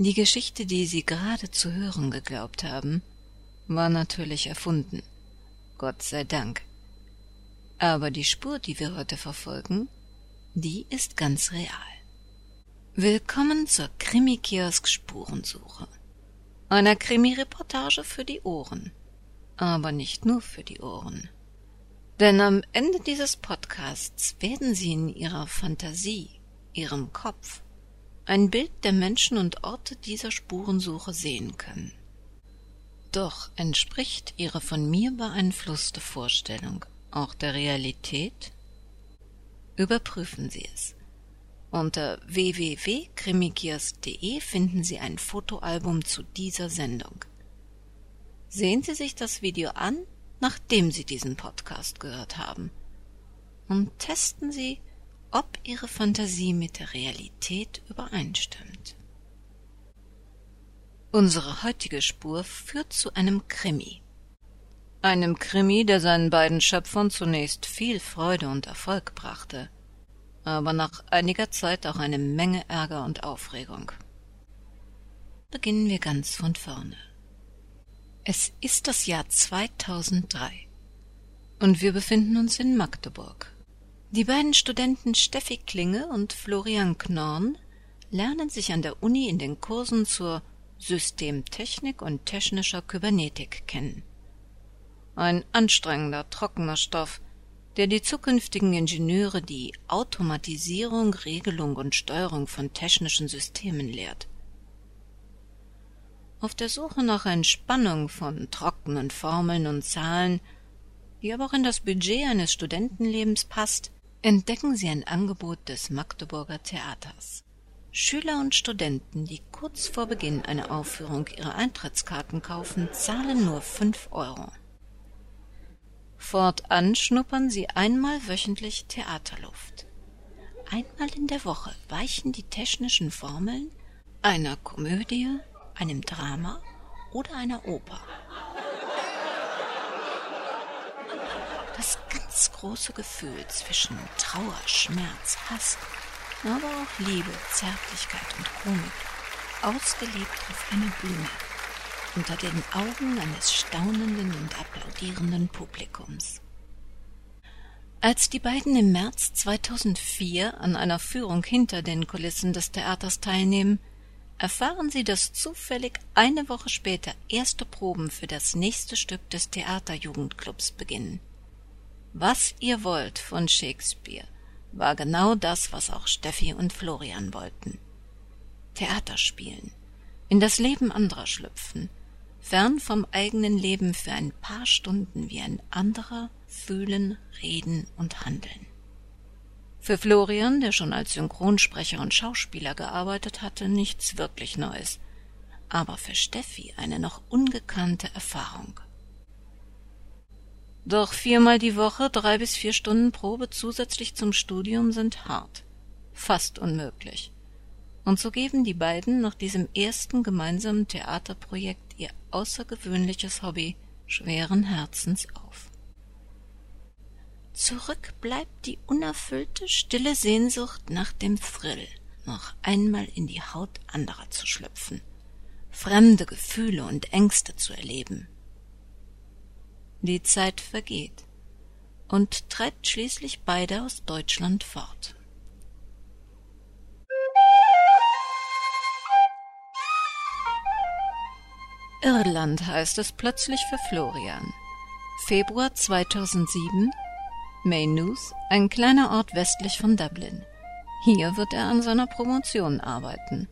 Die Geschichte, die Sie gerade zu hören geglaubt haben, war natürlich erfunden. Gott sei Dank. Aber die Spur, die wir heute verfolgen, die ist ganz real. Willkommen zur Krimi-Kiosk-Spurensuche. Einer Krimi-Reportage für die Ohren. Aber nicht nur für die Ohren. Denn am Ende dieses Podcasts werden Sie in Ihrer Fantasie, Ihrem Kopf, ein Bild der Menschen und Orte dieser Spurensuche sehen können. Doch entspricht Ihre von mir beeinflusste Vorstellung auch der Realität? Überprüfen Sie es. Unter www.krimikias.de finden Sie ein Fotoalbum zu dieser Sendung. Sehen Sie sich das Video an, nachdem Sie diesen Podcast gehört haben. Und testen Sie, ob ihre Fantasie mit der Realität übereinstimmt. Unsere heutige Spur führt zu einem Krimi. Einem Krimi, der seinen beiden Schöpfern zunächst viel Freude und Erfolg brachte, aber nach einiger Zeit auch eine Menge Ärger und Aufregung. Beginnen wir ganz von vorne. Es ist das Jahr 2003 und wir befinden uns in Magdeburg. Die beiden Studenten Steffi Klinge und Florian Knorn lernen sich an der Uni in den Kursen zur Systemtechnik und technischer Kybernetik kennen. Ein anstrengender, trockener Stoff, der die zukünftigen Ingenieure die Automatisierung, Regelung und Steuerung von technischen Systemen lehrt. Auf der Suche nach Entspannung von trockenen Formeln und Zahlen, die aber auch in das Budget eines Studentenlebens passt, entdecken Sie ein Angebot des Magdeburger Theaters. Schüler und Studenten, die kurz vor Beginn einer Aufführung ihre Eintrittskarten kaufen, zahlen nur fünf Euro. Fortan schnuppern sie einmal wöchentlich Theaterluft. Einmal in der Woche weichen die technischen Formeln einer Komödie, einem Drama oder einer Oper. Das große Gefühl zwischen Trauer, Schmerz, Hass, aber auch Liebe, Zärtlichkeit und Komik, ausgelebt auf einer Bühne, unter den Augen eines staunenden und applaudierenden Publikums. Als die beiden im März 2004 an einer Führung hinter den Kulissen des Theaters teilnehmen, erfahren sie, dass zufällig eine Woche später erste Proben für das nächste Stück des Theaterjugendclubs beginnen. Was ihr wollt von Shakespeare war genau das, was auch Steffi und Florian wollten. Theater spielen, in das Leben anderer schlüpfen, fern vom eigenen Leben für ein paar Stunden wie ein anderer fühlen, reden und handeln. Für Florian, der schon als Synchronsprecher und Schauspieler gearbeitet hatte, nichts wirklich Neues, aber für Steffi eine noch ungekannte Erfahrung. Doch viermal die Woche drei bis vier Stunden Probe zusätzlich zum Studium sind hart, fast unmöglich. Und so geben die beiden nach diesem ersten gemeinsamen Theaterprojekt ihr außergewöhnliches Hobby schweren Herzens auf. Zurück bleibt die unerfüllte, stille Sehnsucht nach dem Thrill, noch einmal in die Haut anderer zu schlüpfen, fremde Gefühle und Ängste zu erleben, die Zeit vergeht und treibt schließlich beide aus Deutschland fort. Irland heißt es plötzlich für Florian. Februar 2007, Maynooth, ein kleiner Ort westlich von Dublin. Hier wird er an seiner Promotion arbeiten.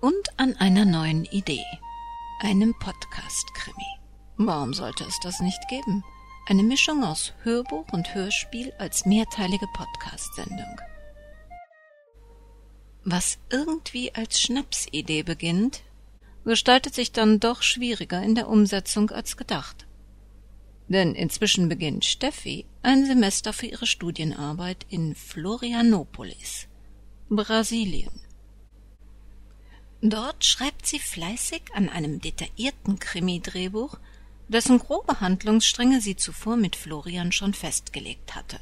Und an einer neuen Idee. Einem Podcast-Krimi. Warum sollte es das nicht geben? Eine Mischung aus Hörbuch und Hörspiel als mehrteilige Podcast-Sendung. Was irgendwie als Schnapsidee beginnt, gestaltet sich dann doch schwieriger in der Umsetzung als gedacht. Denn inzwischen beginnt Steffi ein Semester für ihre Studienarbeit in Florianopolis, Brasilien. Dort schreibt sie fleißig an einem detaillierten Krimi-Drehbuch, dessen grobe Handlungsstränge sie zuvor mit Florian schon festgelegt hatte.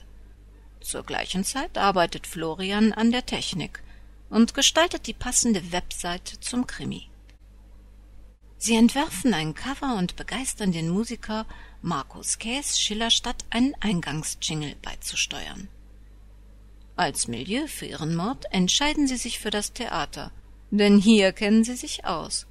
Zur gleichen Zeit arbeitet Florian an der Technik, und gestaltet die passende Webseite zum Krimi. Sie entwerfen ein Cover und begeistern den Musiker Markus Käs Schillerstadt einen Eingangsjingle beizusteuern. Als Milieu für ihren Mord entscheiden sie sich für das Theater, denn hier kennen sie sich aus.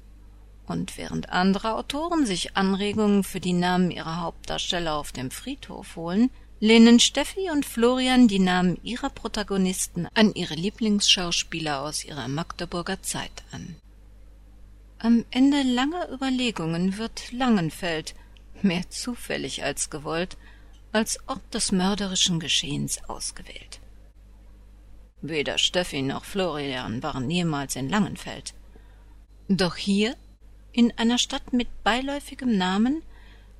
Und während andere Autoren sich Anregungen für die Namen ihrer Hauptdarsteller auf dem Friedhof holen, lehnen Steffi und Florian die Namen ihrer Protagonisten an ihre Lieblingsschauspieler aus ihrer Magdeburger Zeit an. Am Ende langer Überlegungen wird Langenfeld, mehr zufällig als gewollt, als Ort des mörderischen Geschehens ausgewählt. Weder Steffi noch Florian waren jemals in Langenfeld. Doch hier, in einer Stadt mit beiläufigem Namen,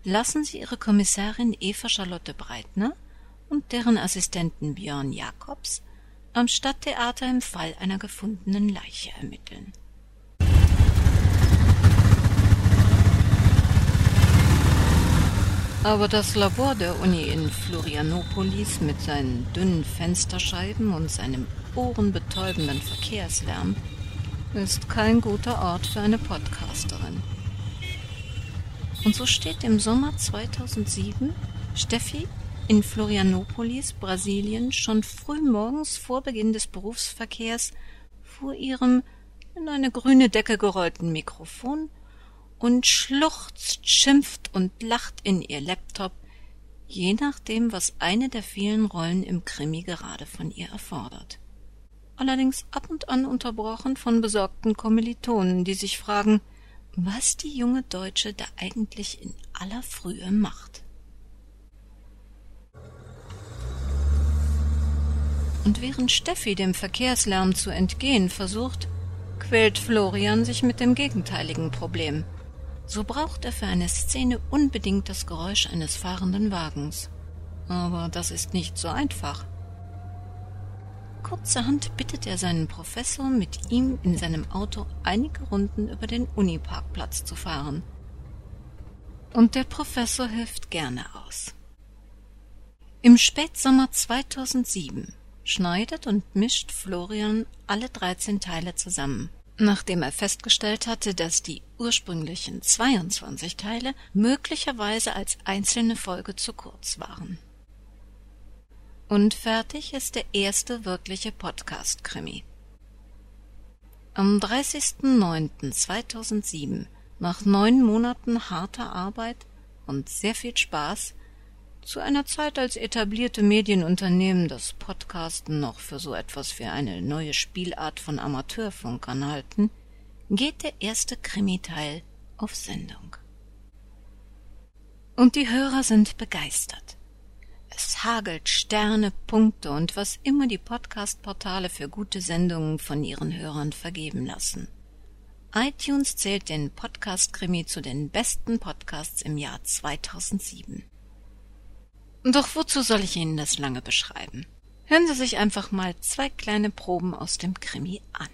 lassen sie ihre Kommissarin Eva Charlotte Breitner und deren Assistenten Björn Jacobs am Stadttheater im Fall einer gefundenen Leiche ermitteln. Aber das Labor der Uni in Florianopolis mit seinen dünnen Fensterscheiben und seinem ohrenbetäubenden Verkehrslärm ist kein guter Ort für eine Podcasterin. Und so steht im Sommer 2007 Steffi in Florianopolis, Brasilien, schon früh morgens vor Beginn des Berufsverkehrs vor ihrem in eine grüne Decke gerollten Mikrofon und schluchzt, schimpft und lacht in ihr Laptop, je nachdem, was eine der vielen Rollen im Krimi gerade von ihr erfordert. Allerdings ab und an unterbrochen von besorgten Kommilitonen, die sich fragen, was die junge Deutsche da eigentlich in aller Frühe macht. Und während Steffi dem Verkehrslärm zu entgehen versucht, quält Florian sich mit dem gegenteiligen Problem – so braucht er für eine Szene unbedingt das Geräusch eines fahrenden Wagens. Aber das ist nicht so einfach. Kurzerhand bittet er seinen Professor, mit ihm in seinem Auto einige Runden über den Uniparkplatz zu fahren. Und der Professor hilft gerne aus. Im Spätsommer 2007 schneidet und mischt Florian alle 13 Teile zusammen nachdem er festgestellt hatte, dass die ursprünglichen 22 Teile möglicherweise als einzelne Folge zu kurz waren. Und fertig ist der erste wirkliche Podcast-Krimi. Am 30.09.2007, nach neun Monaten harter Arbeit und sehr viel Spaß, zu einer Zeit, als etablierte Medienunternehmen das Podcasten noch für so etwas wie eine neue Spielart von Amateurfunkern halten, geht der erste Krimiteil auf Sendung. Und die Hörer sind begeistert. Es hagelt Sterne, Punkte und was immer die Podcast-Portale für gute Sendungen von ihren Hörern vergeben lassen. iTunes zählt den Podcast-Krimi zu den besten Podcasts im Jahr 2007. Doch wozu soll ich Ihnen das lange beschreiben? Hören Sie sich einfach mal zwei kleine Proben aus dem Krimi an.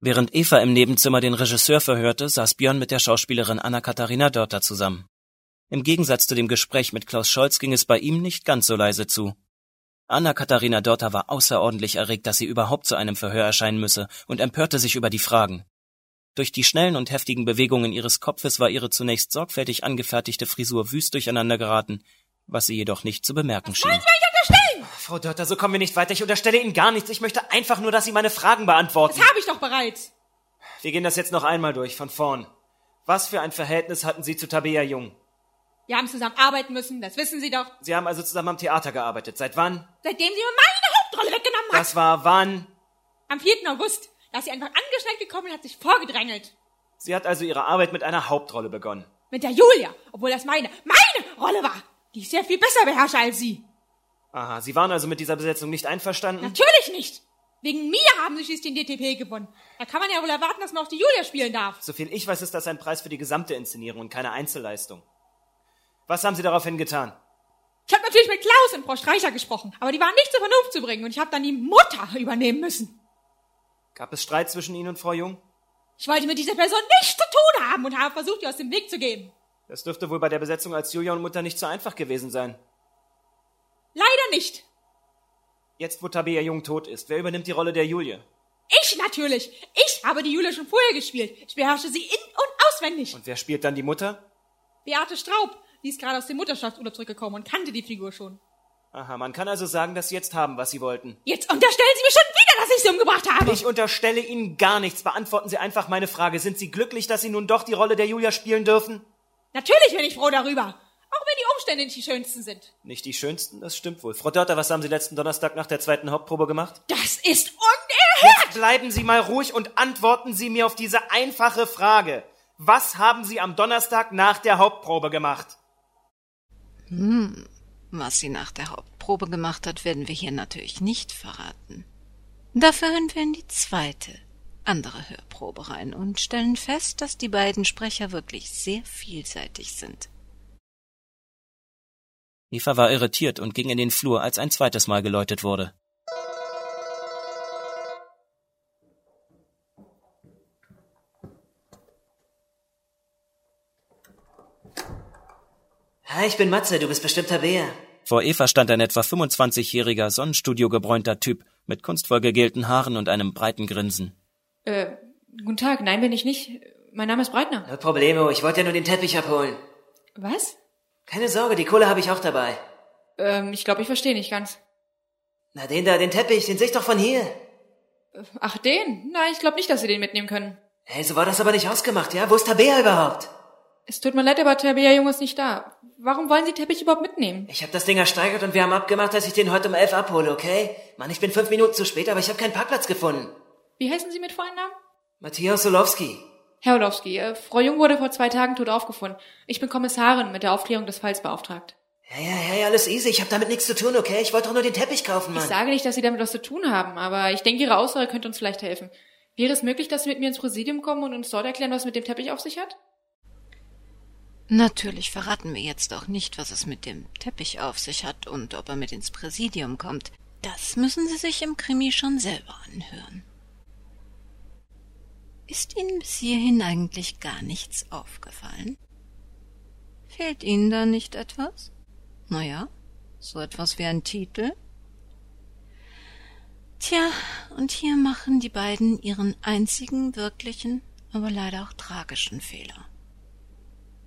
Während Eva im Nebenzimmer den Regisseur verhörte, saß Björn mit der Schauspielerin Anna-Katharina Dörter zusammen. Im Gegensatz zu dem Gespräch mit Klaus Scholz ging es bei ihm nicht ganz so leise zu. Anna-Katharina Dörter war außerordentlich erregt, dass sie überhaupt zu einem Verhör erscheinen müsse und empörte sich über die Fragen. Durch die schnellen und heftigen Bewegungen ihres Kopfes war ihre zunächst sorgfältig angefertigte Frisur wüst durcheinander geraten, was sie jedoch nicht zu bemerken schien. Was unterstellen? Frau Dörter, so kommen wir nicht weiter. Ich unterstelle Ihnen gar nichts. Ich möchte einfach nur, dass Sie meine Fragen beantworten. Das habe ich doch bereits. Wir gehen das jetzt noch einmal durch, von vorn. Was für ein Verhältnis hatten Sie zu Tabea Jung? Wir haben zusammen arbeiten müssen, das wissen Sie doch. Sie haben also zusammen am Theater gearbeitet. Seit wann? Seitdem Sie mir meine Hauptrolle weggenommen hat. Das war wann? Am 4. August. Da ist sie einfach angeschneit gekommen und hat sich vorgedrängelt. Sie hat also ihre Arbeit mit einer Hauptrolle begonnen. Mit der Julia, obwohl das meine, meine Rolle war, die ich sehr viel besser beherrsche als Sie. Aha, Sie waren also mit dieser Besetzung nicht einverstanden? Natürlich nicht. Wegen mir haben Sie schließlich den DTP gewonnen. Da kann man ja wohl erwarten, dass man auch die Julia spielen darf. Soviel ich weiß, ist das ein Preis für die gesamte Inszenierung und keine Einzelleistung. Was haben Sie daraufhin getan? Ich habe natürlich mit Klaus und Frau Streicher gesprochen, aber die waren nicht zur Vernunft zu bringen und ich habe dann die Mutter übernehmen müssen. Gab es Streit zwischen Ihnen und Frau Jung? Ich wollte mit dieser Person nichts zu tun haben und habe versucht, ihr aus dem Weg zu gehen. Das dürfte wohl bei der Besetzung als Julia und Mutter nicht so einfach gewesen sein. Leider nicht. Jetzt, wo Tabea Jung tot ist, wer übernimmt die Rolle der Julie? Ich natürlich. Ich habe die Julia schon vorher gespielt. Ich beherrsche sie in- und auswendig. Und wer spielt dann die Mutter? Beate Straub, die ist gerade aus dem Mutterschaftsurlaub zurückgekommen und kannte die Figur schon. Aha, man kann also sagen, dass Sie jetzt haben, was Sie wollten. Jetzt unterstellen Sie mir schon wieder, dass ich sie umgebracht habe. Ich unterstelle Ihnen gar nichts. Beantworten Sie einfach meine Frage. Sind Sie glücklich, dass Sie nun doch die Rolle der Julia spielen dürfen? Natürlich bin ich froh darüber. Auch wenn die Umstände nicht die schönsten sind. Nicht die schönsten, das stimmt wohl. Frau Dörter, was haben Sie letzten Donnerstag nach der zweiten Hauptprobe gemacht? Das ist unerhört. Jetzt bleiben Sie mal ruhig und antworten Sie mir auf diese einfache Frage. Was haben Sie am Donnerstag nach der Hauptprobe gemacht? Was sie nach der Hauptprobe gemacht hat, werden wir hier natürlich nicht verraten. Dafür hören wir in die zweite, andere Hörprobe rein und stellen fest, dass die beiden Sprecher wirklich sehr vielseitig sind. Eva war irritiert und ging in den Flur, als ein zweites Mal geläutet wurde. Hi, ich bin Matze, du bist bestimmt Tabea. Vor Eva stand ein etwa 25-jähriger, Sonnenstudio-gebräunter Typ mit kunstvoll gegelten Haaren und einem breiten Grinsen. Äh, guten Tag, nein, bin ich nicht. Mein Name ist Breitner. No problemo, ich wollte ja nur den Teppich abholen. Was? Keine Sorge, die Kohle habe ich auch dabei. Ähm, ich glaube, ich verstehe nicht ganz. Na, den da, den Teppich, den sehe ich doch von hier. Ach, den? Nein, ich glaube nicht, dass Sie den mitnehmen können. Hey, so war das aber nicht ausgemacht, ja? Wo ist Tabea überhaupt? Es tut mir leid, aber Tabea Jung ist nicht da. Warum wollen Sie Teppich überhaupt mitnehmen? Ich habe das Ding ersteigert und wir haben abgemacht, dass ich den heute um elf abhole, okay? Mann, ich bin fünf Minuten zu spät, aber ich habe keinen Parkplatz gefunden. Wie heißen Sie mit vollen Namen? Matthias Solowski. Herr Orlowski, äh, Frau Jung wurde vor zwei Tagen tot aufgefunden. Ich bin Kommissarin mit der Aufklärung des Falls beauftragt. Ja, ja, ja, alles easy. Ich habe damit nichts zu tun, okay? Ich wollte doch nur den Teppich kaufen, Ich Mann. sage nicht, dass Sie damit was zu tun haben, aber ich denke, Ihre Aussage könnte uns vielleicht helfen. Wäre es möglich, dass Sie mit mir ins Präsidium kommen und uns dort erklären, was mit dem Teppich auf sich hat? Natürlich verraten wir jetzt auch nicht, was es mit dem Teppich auf sich hat und ob er mit ins Präsidium kommt. Das müssen Sie sich im Krimi schon selber anhören. Ist Ihnen bis hierhin eigentlich gar nichts aufgefallen? Fehlt Ihnen da nicht etwas? Naja, so etwas wie ein Titel? Tja, und hier machen die beiden ihren einzigen wirklichen, aber leider auch tragischen Fehler.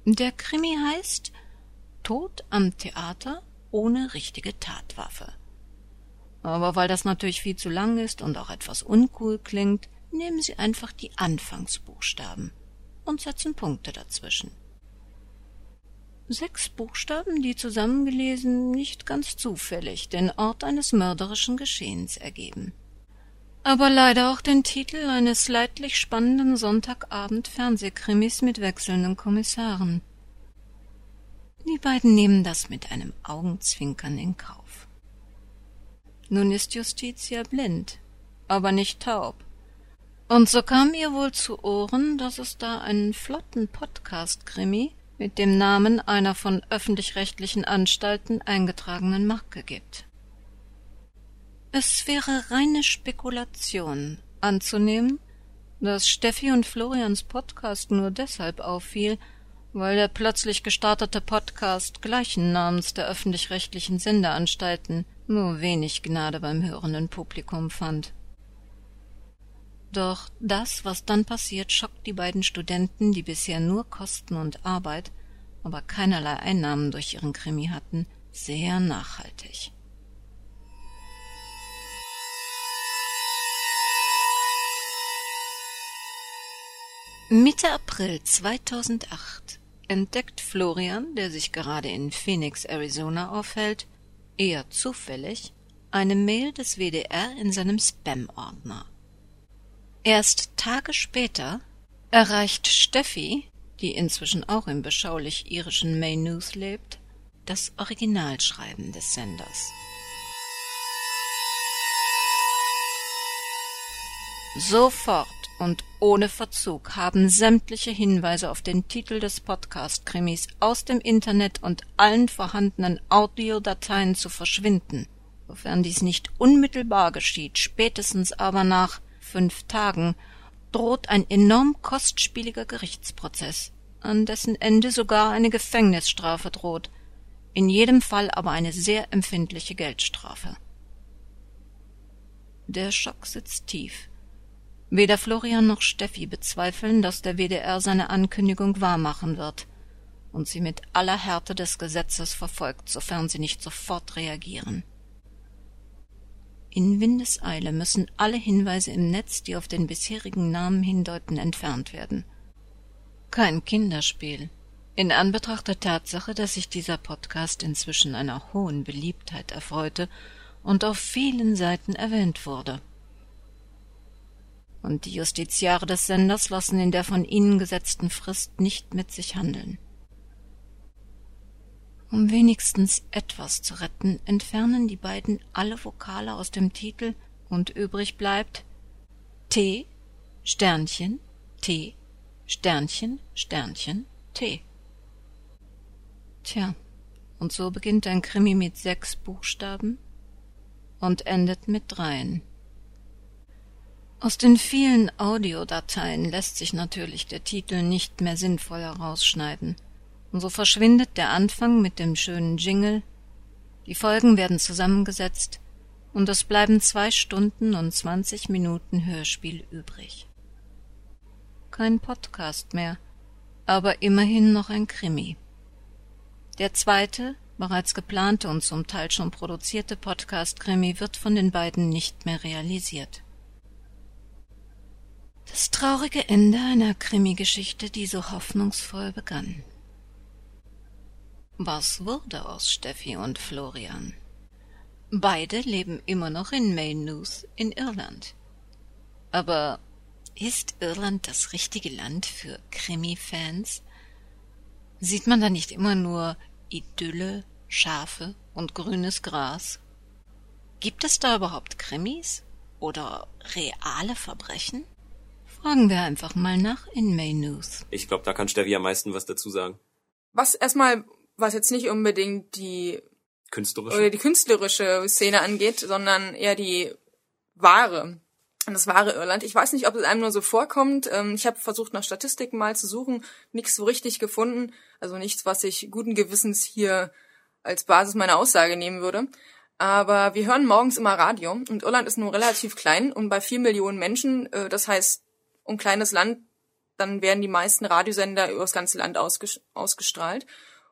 Der Krimi heißt Tod am Theater ohne richtige Tatwaffe. Aber weil das natürlich viel zu lang ist und auch etwas uncool klingt, nehmen Sie einfach die Anfangsbuchstaben und setzen Punkte dazwischen. Sechs Buchstaben, die zusammengelesen nicht ganz zufällig den Ort eines mörderischen Geschehens ergeben. Aber leider auch den Titel eines leidlich spannenden Sonntagabend-Fernsehkrimis mit wechselnden Kommissaren. Die beiden nehmen das mit einem Augenzwinkern in Kauf. Nun ist Justitia blind, aber nicht taub. Und so kam ihr wohl zu Ohren, dass es da einen flotten Podcast-Krimi mit dem Namen einer von öffentlich-rechtlichen Anstalten eingetragenen Marke gibt. Es wäre reine Spekulation anzunehmen, dass Steffi und Florians Podcast nur deshalb auffiel, weil der plötzlich gestartete Podcast gleichen Namens der öffentlich-rechtlichen Sendeanstalten nur wenig Gnade beim hörenden Publikum fand. Doch das, was dann passiert, schockt die beiden Studenten, die bisher nur Kosten und Arbeit, aber keinerlei Einnahmen durch ihren Krimi hatten, sehr nachhaltig. Mitte April 2008 entdeckt Florian, der sich gerade in Phoenix, Arizona aufhält, eher zufällig, eine Mail des WDR in seinem Spam-Ordner. Erst Tage später erreicht Steffi, die inzwischen auch im beschaulich irischen May News lebt, das Originalschreiben des Senders. Sofort und ohne Verzug haben sämtliche Hinweise auf den Titel des Podcast-Krimis aus dem Internet und allen vorhandenen Audiodateien zu verschwinden. Sofern dies nicht unmittelbar geschieht, spätestens aber nach fünf Tagen, droht ein enorm kostspieliger Gerichtsprozess, an dessen Ende sogar eine Gefängnisstrafe droht, in jedem Fall aber eine sehr empfindliche Geldstrafe. Der Schock sitzt tief. Weder Florian noch Steffi bezweifeln, dass der WDR seine Ankündigung wahrmachen wird und sie mit aller Härte des Gesetzes verfolgt, sofern sie nicht sofort reagieren. In Windeseile müssen alle Hinweise im Netz, die auf den bisherigen Namen hindeuten, entfernt werden. Kein Kinderspiel. In Anbetracht der Tatsache, dass sich dieser Podcast inzwischen einer hohen Beliebtheit erfreute und auf vielen Seiten erwähnt wurde. Und die Justiziare des Senders lassen in der von ihnen gesetzten Frist nicht mit sich handeln. Um wenigstens etwas zu retten, entfernen die beiden alle Vokale aus dem Titel und übrig bleibt T Sternchen T Sternchen Sternchen T. Tja, und so beginnt ein Krimi mit sechs Buchstaben und endet mit dreien. Aus den vielen Audiodateien lässt sich natürlich der Titel nicht mehr sinnvoll herausschneiden – und so verschwindet der Anfang mit dem schönen Jingle, die Folgen werden zusammengesetzt, und es bleiben zwei Stunden und zwanzig Minuten Hörspiel übrig. Kein Podcast mehr, aber immerhin noch ein Krimi. Der zweite, bereits geplante und zum Teil schon produzierte Podcast-Krimi wird von den beiden nicht mehr realisiert. Das traurige Ende einer Krimi-Geschichte, die so hoffnungsvoll begann. Was wurde aus Steffi und Florian? Beide leben immer noch in Maynooth in Irland. Aber ist Irland das richtige Land für Krimi-Fans? Sieht man da nicht immer nur Idylle, Schafe und grünes Gras? Gibt es da überhaupt Krimis oder reale Verbrechen? Fragen wir einfach mal nach in Maynooth. Ich glaube, da kann Steffi am meisten was dazu sagen. Was erstmal was jetzt nicht unbedingt die künstlerische oder die künstlerische Szene angeht, sondern eher die wahre und das wahre Irland. Ich weiß nicht, ob es einem nur so vorkommt. Ähm, ich habe versucht, nach Statistiken mal zu suchen, nichts so richtig gefunden. Also nichts, was ich guten Gewissens hier als Basis meiner Aussage nehmen würde. Aber wir hören morgens immer Radio und Irland ist nur relativ klein und bei vier Millionen Menschen, äh, das heißt, um kleines Land, dann werden die meisten Radiosender über das ganze Land ausgestrahlt.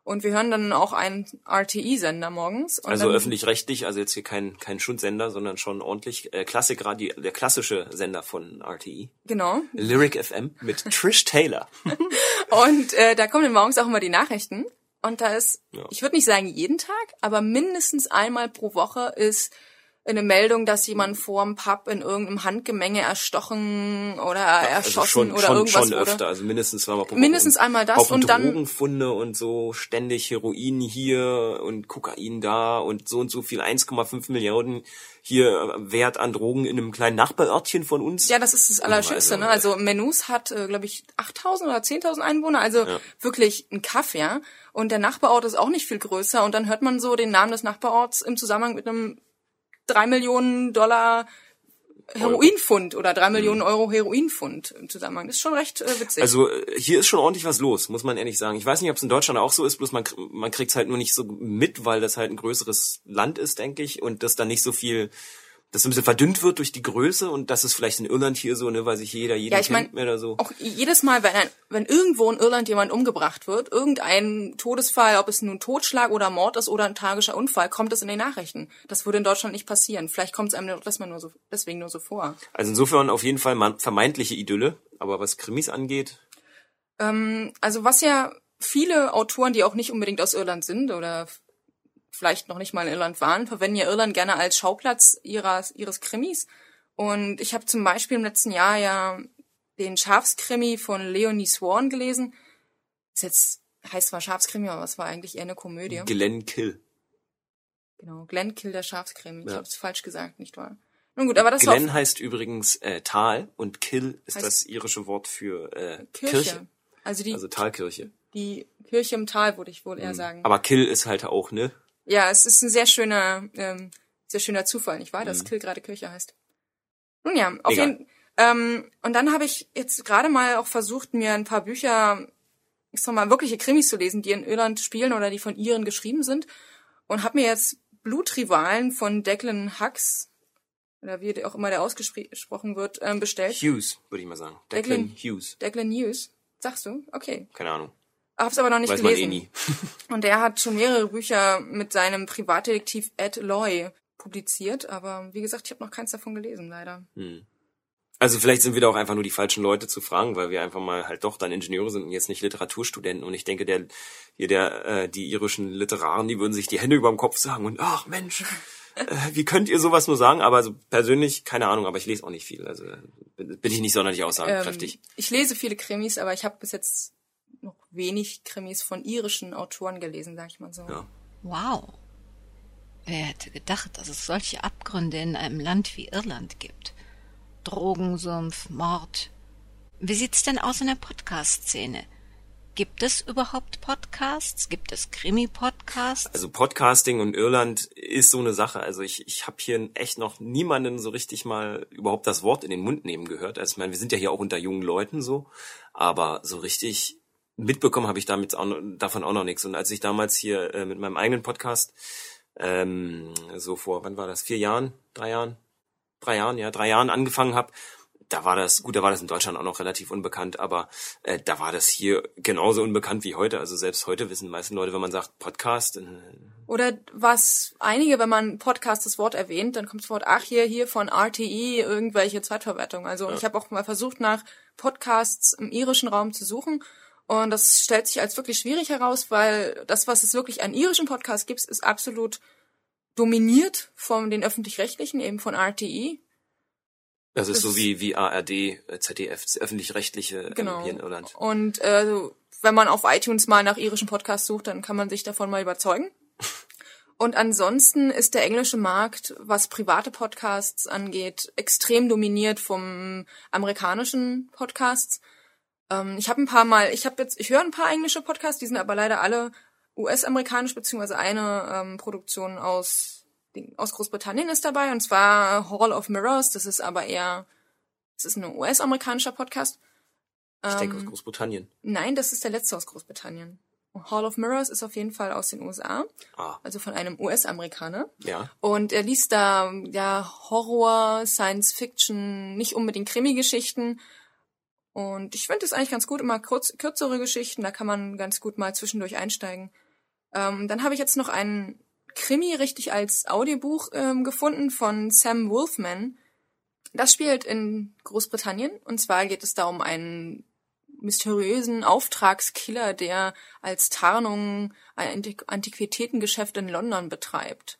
Und wir hören dann auch einen RTI-Sender morgens. also öffentlich-rechtlich, also jetzt hier kein, kein Schundsender, sondern schon ordentlich äh, Klassikradio, der klassische Sender von RTI. Genau. Lyric FM mit Trish Taylor. und äh, da kommen dann morgens auch immer die Nachrichten. Und da ist, ja. ich würde nicht sagen jeden Tag, aber mindestens einmal pro Woche ist eine Meldung, dass jemand vorm Pub in irgendeinem Handgemenge erstochen oder ja, erschossen also schon, oder schon, irgendwas schon öfter, also mindestens zweimal pro Woche. Mindestens einmal das und, und dann Drogenfunde und so ständig Heroin hier und Kokain da und so und so viel 1,5 Milliarden hier Wert an Drogen in einem kleinen Nachbarörtchen von uns. Ja, das ist das Allerschönste. Also, ne? also Menus hat, äh, glaube ich, 8.000 oder 10.000 Einwohner, also ja. wirklich ein Kaff, ja. Und der Nachbarort ist auch nicht viel größer und dann hört man so den Namen des Nachbarorts im Zusammenhang mit einem drei Millionen Dollar Heroinfund oder drei Millionen Euro Heroinfund im Zusammenhang. Das ist schon recht äh, witzig. Also äh, hier ist schon ordentlich was los, muss man ehrlich sagen. Ich weiß nicht, ob es in Deutschland auch so ist, bloß man, man kriegt es halt nur nicht so mit, weil das halt ein größeres Land ist, denke ich, und das dann nicht so viel dass so ein bisschen verdünnt wird durch die Größe und das ist vielleicht in Irland hier so, ne, weil sich jeder jeder ja, ich kennt mein, mehr oder so. Auch jedes Mal, wenn ein, wenn irgendwo in Irland jemand umgebracht wird, irgendein Todesfall, ob es nun Totschlag oder Mord ist oder ein tragischer Unfall, kommt es in den Nachrichten. Das würde in Deutschland nicht passieren. Vielleicht kommt es einem das mal nur so, deswegen nur so vor. Also insofern auf jeden Fall vermeintliche Idylle, aber was Krimis angeht? Ähm, also was ja viele Autoren, die auch nicht unbedingt aus Irland sind oder vielleicht noch nicht mal in Irland waren, verwenden ja Irland gerne als Schauplatz ihres, ihres Krimis. Und ich habe zum Beispiel im letzten Jahr ja den Schafskrimi von Leonie Swan gelesen. Das jetzt heißt zwar Schafskrimi, aber es war eigentlich eher eine Komödie. Glenn Kill. Genau, Glenn Kill der Schafskrimi. Ja. Ich habe es falsch gesagt, nicht wahr? Nun gut, aber das Glenn heißt übrigens äh, Tal und Kill ist das irische Wort für äh, Kirche. Kirche. Also die also Talkirche. Die Kirche im Tal würde ich wohl eher mhm. sagen. Aber Kill ist halt auch ne ja, es ist ein sehr schöner, ähm, sehr schöner Zufall, nicht wahr, dass mhm. Kill gerade Kirche heißt. Nun ja, auf Egal. jeden ähm, und dann habe ich jetzt gerade mal auch versucht, mir ein paar Bücher, ich sag mal, wirkliche Krimis zu lesen, die in Irland spielen oder die von Iren geschrieben sind. Und habe mir jetzt Blutrivalen von Declan Hux oder wie auch immer der ausgesprochen wird, ähm, bestellt. Hughes, würde ich mal sagen. Declan, Declan Hughes. Declan Hughes. Sagst du? Okay. Keine Ahnung. Hab's aber noch nicht Weiß gelesen. man eh nie. Und er hat schon mehrere Bücher mit seinem Privatdetektiv Ed Loy publiziert, aber wie gesagt, ich habe noch keins davon gelesen, leider. Hm. Also vielleicht sind wir da auch einfach nur die falschen Leute zu fragen, weil wir einfach mal halt doch dann Ingenieure sind und jetzt nicht Literaturstudenten. Und ich denke, der hier der äh, die irischen Literaren, die würden sich die Hände überm Kopf sagen und ach Mensch, äh, wie könnt ihr sowas nur sagen? Aber also persönlich keine Ahnung, aber ich lese auch nicht viel. Also bin bin ich nicht sonderlich aussagekräftig. Ähm, ich lese viele Krimis, aber ich habe bis jetzt noch wenig Krimis von irischen Autoren gelesen, sag ich mal so. Ja. Wow. Wer hätte gedacht, dass es solche Abgründe in einem Land wie Irland gibt? Drogensumpf, Mord. Wie sieht's denn aus in der Podcast-Szene? Gibt es überhaupt Podcasts? Gibt es Krimi-Podcasts? Also Podcasting und Irland ist so eine Sache. Also ich, ich habe hier echt noch niemanden so richtig mal überhaupt das Wort in den Mund nehmen gehört. Also ich meine, wir sind ja hier auch unter jungen Leuten so, aber so richtig mitbekommen habe ich damit auch, davon auch noch nichts. Und als ich damals hier äh, mit meinem eigenen Podcast ähm, so vor, wann war das? Vier Jahren, drei Jahren, drei Jahren, ja, drei Jahren angefangen habe, da war das, gut, da war das in Deutschland auch noch relativ unbekannt, aber äh, da war das hier genauso unbekannt wie heute. Also selbst heute wissen die meisten Leute, wenn man sagt Podcast. Äh, Oder was einige, wenn man Podcast das Wort erwähnt, dann kommt das Wort, ach hier, hier von RTE, irgendwelche Zweitverwertung. Also Ja. ich habe auch mal versucht, nach Podcasts im irischen Raum zu suchen. Und das stellt sich als wirklich schwierig heraus, weil das, was es wirklich an irischen Podcasts gibt, ist absolut dominiert von den öffentlich-rechtlichen, eben von RTE. das ist Das so wie, wie ARD, ZDF, das öffentlich-rechtliche ähm, Genau. hier in Irland. Und äh, wenn man auf iTunes mal nach irischen Podcasts sucht, dann kann man sich davon mal überzeugen. Und ansonsten ist der englische Markt, was private Podcasts angeht, extrem dominiert vom amerikanischen Podcasts. Ähm, ich habe ein paar Mal, ich habe jetzt, ich höre ein paar englische Podcasts, die sind aber leider alle US-amerikanisch beziehungsweise eine ähm, Produktion aus aus Großbritannien ist dabei und zwar Hall of Mirrors. Das ist aber eher, das ist ein US-amerikanischer Podcast. Ich denke aus Ähm, Großbritannien. Nein, das ist der letzte aus Großbritannien. Hall of Mirrors ist auf jeden Fall aus den USA, Ah, also von einem US-Amerikaner. ja. Und er liest da ja Horror, Science Fiction, nicht unbedingt Krimi-Geschichten. Und ich finde es eigentlich ganz gut, immer kurz, kürzere Geschichten, da kann man ganz gut mal zwischendurch einsteigen. Ähm, dann habe ich jetzt noch einen Krimi richtig als Audiobuch ähm, gefunden von Sam Wolfman. Das spielt in Großbritannien und zwar geht es da um einen mysteriösen Auftragskiller, der als Tarnung ein Antiqu- Antiquitätengeschäft in London betreibt.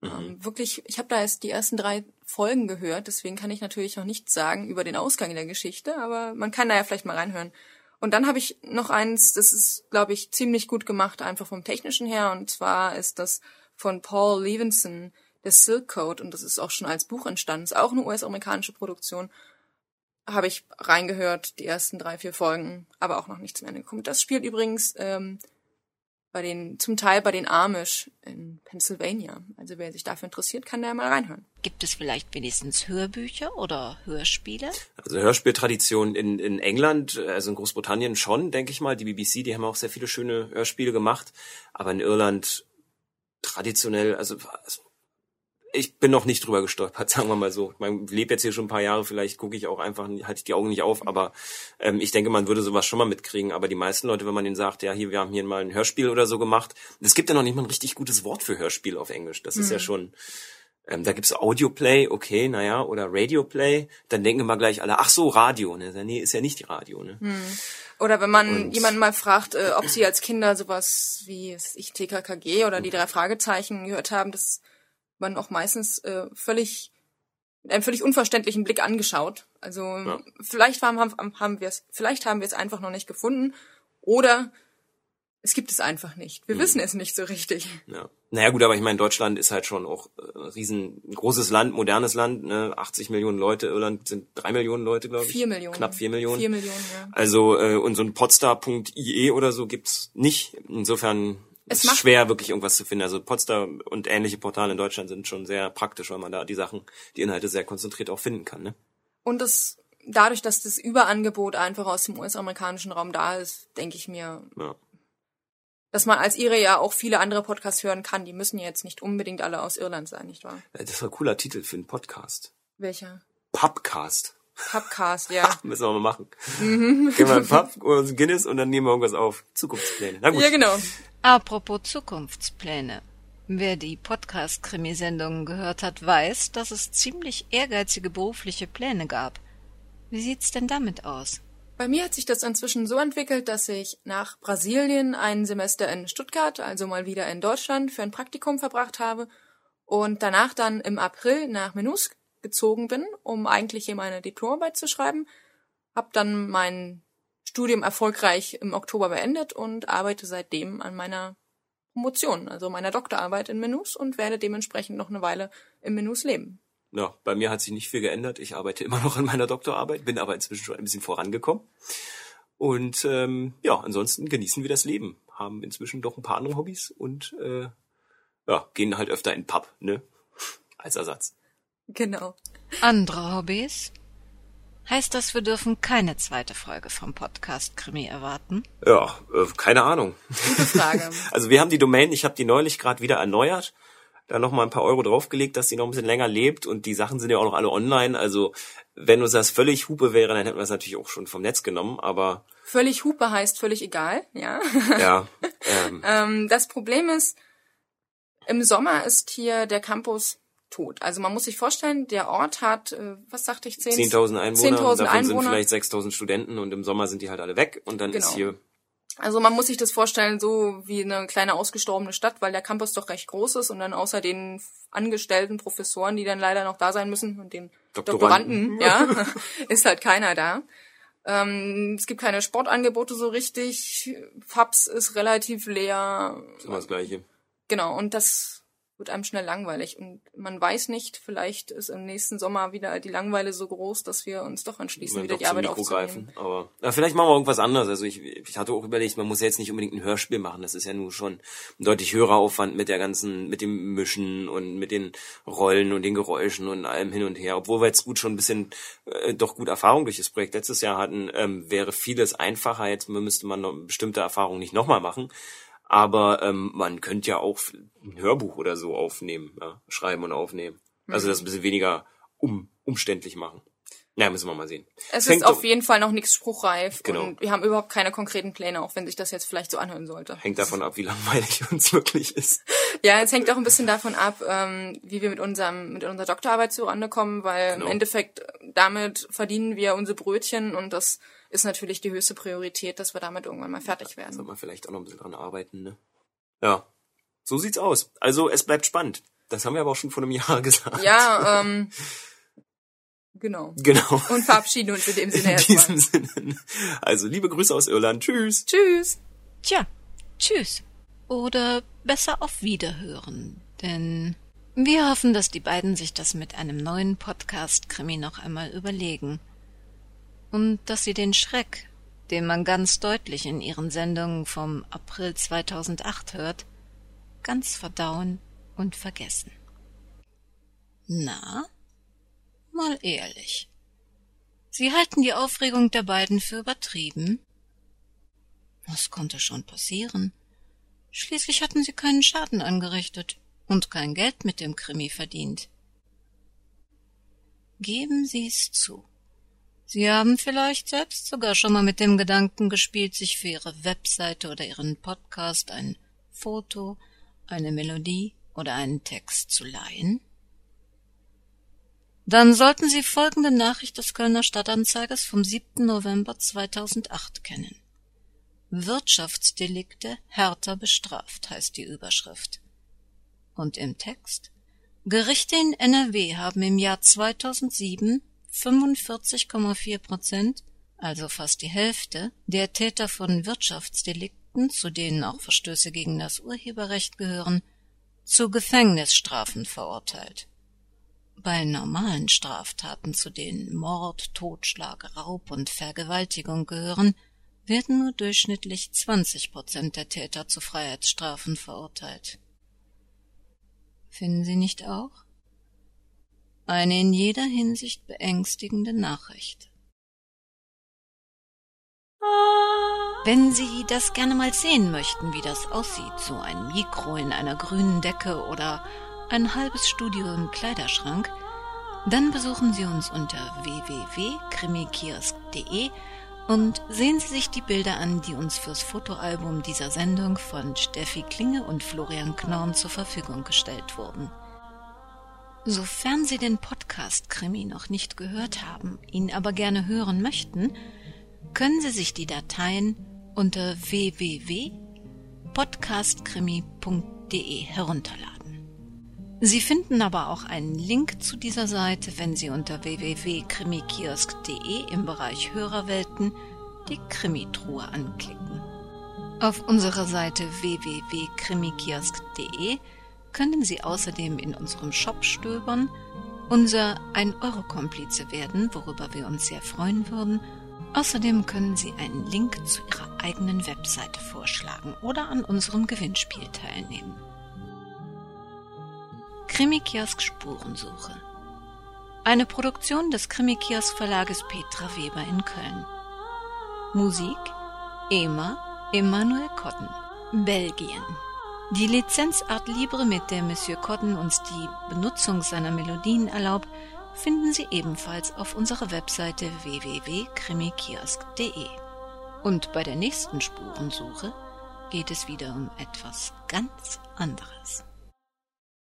Mhm. Ähm, wirklich, ich habe da erst die ersten drei Folgen gehört, deswegen kann ich natürlich noch nichts sagen über den Ausgang der Geschichte, aber man kann da ja vielleicht mal reinhören. Und dann habe ich noch eins, das ist, glaube ich, ziemlich gut gemacht, einfach vom Technischen her, und zwar ist das von Paul Levinson, der Silk Code, und das ist auch schon als Buch entstanden, ist auch eine US-amerikanische Produktion. Habe ich reingehört, die ersten drei, vier Folgen, aber auch noch nicht zum Ende gekommen. Das spielt übrigens ähm, bei den, zum Teil bei den Amish in Pennsylvania. Also wer sich dafür interessiert, kann da ja mal reinhören. Gibt es vielleicht wenigstens Hörbücher oder Hörspiele? Also Hörspieltradition in, in England, also in Großbritannien schon, denke ich mal. Die BBC, die haben auch sehr viele schöne Hörspiele gemacht. Aber in Irland traditionell, also, also ich bin noch nicht drüber gestolpert, sagen wir mal so. Ich lebe jetzt hier schon ein paar Jahre, vielleicht gucke ich auch einfach, halte ich die Augen nicht auf, aber ähm, ich denke, man würde sowas schon mal mitkriegen. Aber die meisten Leute, wenn man denen sagt, ja, hier, wir haben hier mal ein Hörspiel oder so gemacht, es gibt ja noch nicht mal ein richtig gutes Wort für Hörspiel auf Englisch. Das ist ja schon, ähm, da gibt's Audioplay, okay, naja, oder Radioplay, dann denken wir gleich alle, ach so, Radio, ne? Nee, ist ja nicht Radio, ne? Oder wenn man Und- jemanden mal fragt, äh, ob sie als Kinder sowas wie ich TKKG oder die drei Fragezeichen gehört haben, das man auch meistens äh, völlig mit einem völlig unverständlichen Blick angeschaut. Also vielleicht haben, haben, haben wir es, vielleicht haben wir es einfach noch nicht gefunden oder es gibt es einfach nicht. Wir wissen es nicht so richtig. Ja. Naja gut, aber ich meine, Deutschland ist halt schon auch äh, riesen großes Land, modernes Land, ne? 80 Millionen Leute, Irland sind drei Millionen Leute, glaube ich. Vier Millionen. Knapp vier Millionen. Vier Millionen, ja. Also äh, und so ein podstar.ie oder so gibt's nicht. Insofern Es ist schwer wirklich irgendwas zu finden. Also Podstar und ähnliche Portale in Deutschland sind schon sehr praktisch, weil man da die Sachen, die Inhalte sehr konzentriert auch finden kann. Ne? Und das, dadurch, dass das Überangebot einfach aus dem US-amerikanischen Raum da ist, denke ich mir, Ja. dass man als Ire ja auch viele andere Podcasts hören kann. Die müssen ja jetzt nicht unbedingt alle aus Irland sein, nicht wahr? Das war ein cooler Titel für einen Podcast. Welcher? Pubcast. Pubcast, ja. Müssen wir mal machen. Gehen wir in den Pub, uns Guinness und dann nehmen wir irgendwas auf. Zukunftspläne. Na gut. ja, genau. Apropos Zukunftspläne. Wer die Podcast-Krimisendungen gehört hat, weiß, dass es ziemlich ehrgeizige berufliche Pläne gab. Wie sieht's denn damit aus? Bei mir hat sich das inzwischen so entwickelt, dass ich nach Brasilien ein Semester in Stuttgart, also mal wieder in Deutschland, für ein Praktikum verbracht habe und danach dann im April nach Menus gezogen bin, um eigentlich hier meine Diplomarbeit zu schreiben. Hab dann mein Studium erfolgreich im Oktober beendet und arbeite seitdem an meiner Promotion, also meiner Doktorarbeit in Menus und werde dementsprechend noch eine Weile im Menus leben. Ja, bei mir hat sich nicht viel geändert. Ich arbeite immer noch an meiner Doktorarbeit, bin aber inzwischen schon ein bisschen vorangekommen. Und ähm, ja, ansonsten genießen wir das Leben, haben inzwischen doch ein paar andere Hobbys und äh, ja, gehen halt öfter in den Pub, ne? Als Ersatz. Genau. Andere Hobbys? Heißt das, wir dürfen keine zweite Folge vom Podcast Krimi erwarten? Ja, äh, keine Ahnung. Gute Frage. Also wir haben die Domain, ich habe die neulich gerade wieder erneuert, da noch mal ein paar Euro draufgelegt, dass die noch ein bisschen länger lebt und die Sachen sind ja auch noch alle online. Also wenn uns das völlig Hupe wäre, dann hätten wir es natürlich auch schon vom Netz genommen, aber völlig Hupe heißt völlig egal, ja. ja. Ähm, Ähm, das Problem ist, im Sommer ist hier der Campus tot. Also man muss sich vorstellen, der Ort hat, äh, was sagte ich, 10 10.000 Einwohner, 10.000 und davon Einwohner. sind vielleicht 6.000 Studenten und im Sommer sind die halt alle weg und dann ist Genau. hier Also man muss sich das vorstellen so wie eine kleine ausgestorbene Stadt, weil der Campus doch recht groß ist und dann außer den angestellten Professoren, die dann leider noch da sein müssen und den Doktoranden. Doktoranden, ja, ist halt keiner da. Ähm, es gibt keine Sportangebote so richtig. Pubs ist relativ leer. ist immer das Gleiche. Genau, und das wird einem schnell langweilig. Und man weiß nicht, vielleicht ist im nächsten Sommer wieder die Langweile so groß, dass wir uns doch entschließen, Man wieder die Arbeit Mikro aufzunehmen. greifen. Aber ja, vielleicht machen wir irgendwas anderes. Also ich, ich hatte auch überlegt, man muss ja jetzt nicht unbedingt ein Hörspiel machen. Das ist ja nur schon ein deutlich höherer Aufwand mit der ganzen, mit dem Mischen und mit den Rollen und den Geräuschen und allem hin und her. Obwohl wir jetzt gut schon ein bisschen äh, doch gut Erfahrung durch das Projekt letztes Jahr hatten, ähm, wäre vieles einfacher. Jetzt müsste man noch bestimmte Erfahrungen nicht nochmal machen. Aber ähm, man könnte ja auch ein Hörbuch oder so aufnehmen, ja, schreiben und aufnehmen. Also das ein bisschen weniger um, umständlich machen. Ja, müssen wir mal sehen. Es Fängt ist auf jeden Fall noch nichts spruchreif Genau. und wir haben überhaupt keine konkreten Pläne, auch wenn sich das jetzt vielleicht so anhören sollte. Hängt davon ab, wie langweilig uns wirklich ist. Ja, es hängt auch ein bisschen davon ab, ähm, wie wir mit unserem mit unserer Doktorarbeit zurande kommen, weil Genau. im Endeffekt äh, damit verdienen wir unsere Brötchen und das ist natürlich die höchste Priorität, dass wir damit irgendwann mal fertig Da werden. soll man vielleicht auch noch ein bisschen dran arbeiten, ne? Ja. So sieht's aus. Also es bleibt spannend. Das haben wir aber auch schon vor einem Jahr gesagt. Ja, ähm, genau. Genau. Und verabschieden uns in dem Sinne In erstmal. diesem Sinne. Also liebe Grüße aus Irland. Tschüss. Tschüss. Tja, tschüss. Oder besser auf Wiederhören. Denn wir hoffen, dass die beiden sich das mit einem neuen Podcast-Krimi noch einmal überlegen. Und dass sie den Schreck, den man ganz deutlich in ihren Sendungen vom April 2008 hört, ganz verdauen und vergessen. Na? Mal ehrlich. Sie halten die Aufregung der beiden für übertrieben? Was konnte schon passieren? Schließlich hatten sie keinen Schaden angerichtet und kein Geld mit dem Krimi verdient. Geben Sie's zu. Sie haben vielleicht selbst sogar schon mal mit dem Gedanken gespielt, sich für Ihre Webseite oder Ihren Podcast ein Foto, eine Melodie oder einen Text zu leihen? Dann sollten Sie folgende Nachricht des Kölner Stadtanzeigers vom 7. November 2008 kennen. Wirtschaftsdelikte härter bestraft heißt die Überschrift. Und im Text Gerichte in NRW haben im Jahr 2007 45,4 Prozent, also fast die Hälfte, der Täter von Wirtschaftsdelikten, zu denen auch Verstöße gegen das Urheberrecht gehören, zu Gefängnisstrafen verurteilt. Bei normalen Straftaten, zu denen Mord, Totschlag, Raub und Vergewaltigung gehören, werden nur durchschnittlich 20 Prozent der Täter zu Freiheitsstrafen verurteilt. Finden Sie nicht auch? Eine in jeder Hinsicht beängstigende Nachricht. Wenn Sie das gerne mal sehen möchten, wie das aussieht, so ein Mikro in einer grünen Decke oder ein halbes Studio im Kleiderschrank, dann besuchen Sie uns unter www.krimikiosk.de und sehen Sie sich die Bilder an, die uns fürs Fotoalbum dieser Sendung von Steffi Klinge und Florian Knorn zur Verfügung gestellt wurden. Sofern Sie den Podcast Krimi noch nicht gehört haben, ihn aber gerne hören möchten, können Sie sich die Dateien unter www.podcastkrimi.de herunterladen. Sie finden aber auch einen Link zu dieser Seite, wenn Sie unter www.krimikiosk.de im Bereich Hörerwelten die Krimitruhe anklicken. Auf unserer Seite www.krimikiosk.de können Sie außerdem in unserem Shop stöbern, unser 1-Euro-Komplize werden, worüber wir uns sehr freuen würden. Außerdem können Sie einen Link zu Ihrer eigenen Webseite vorschlagen oder an unserem Gewinnspiel teilnehmen. Krimikiosk Spurensuche Eine Produktion des Krimikiosk Verlages Petra Weber in Köln. Musik EMA Emanuel Kotten Belgien die Lizenz Art Libre, mit der Monsieur Cotton uns die Benutzung seiner Melodien erlaubt, finden Sie ebenfalls auf unserer Webseite www.krimikiosk.de. Und bei der nächsten Spurensuche geht es wieder um etwas ganz anderes.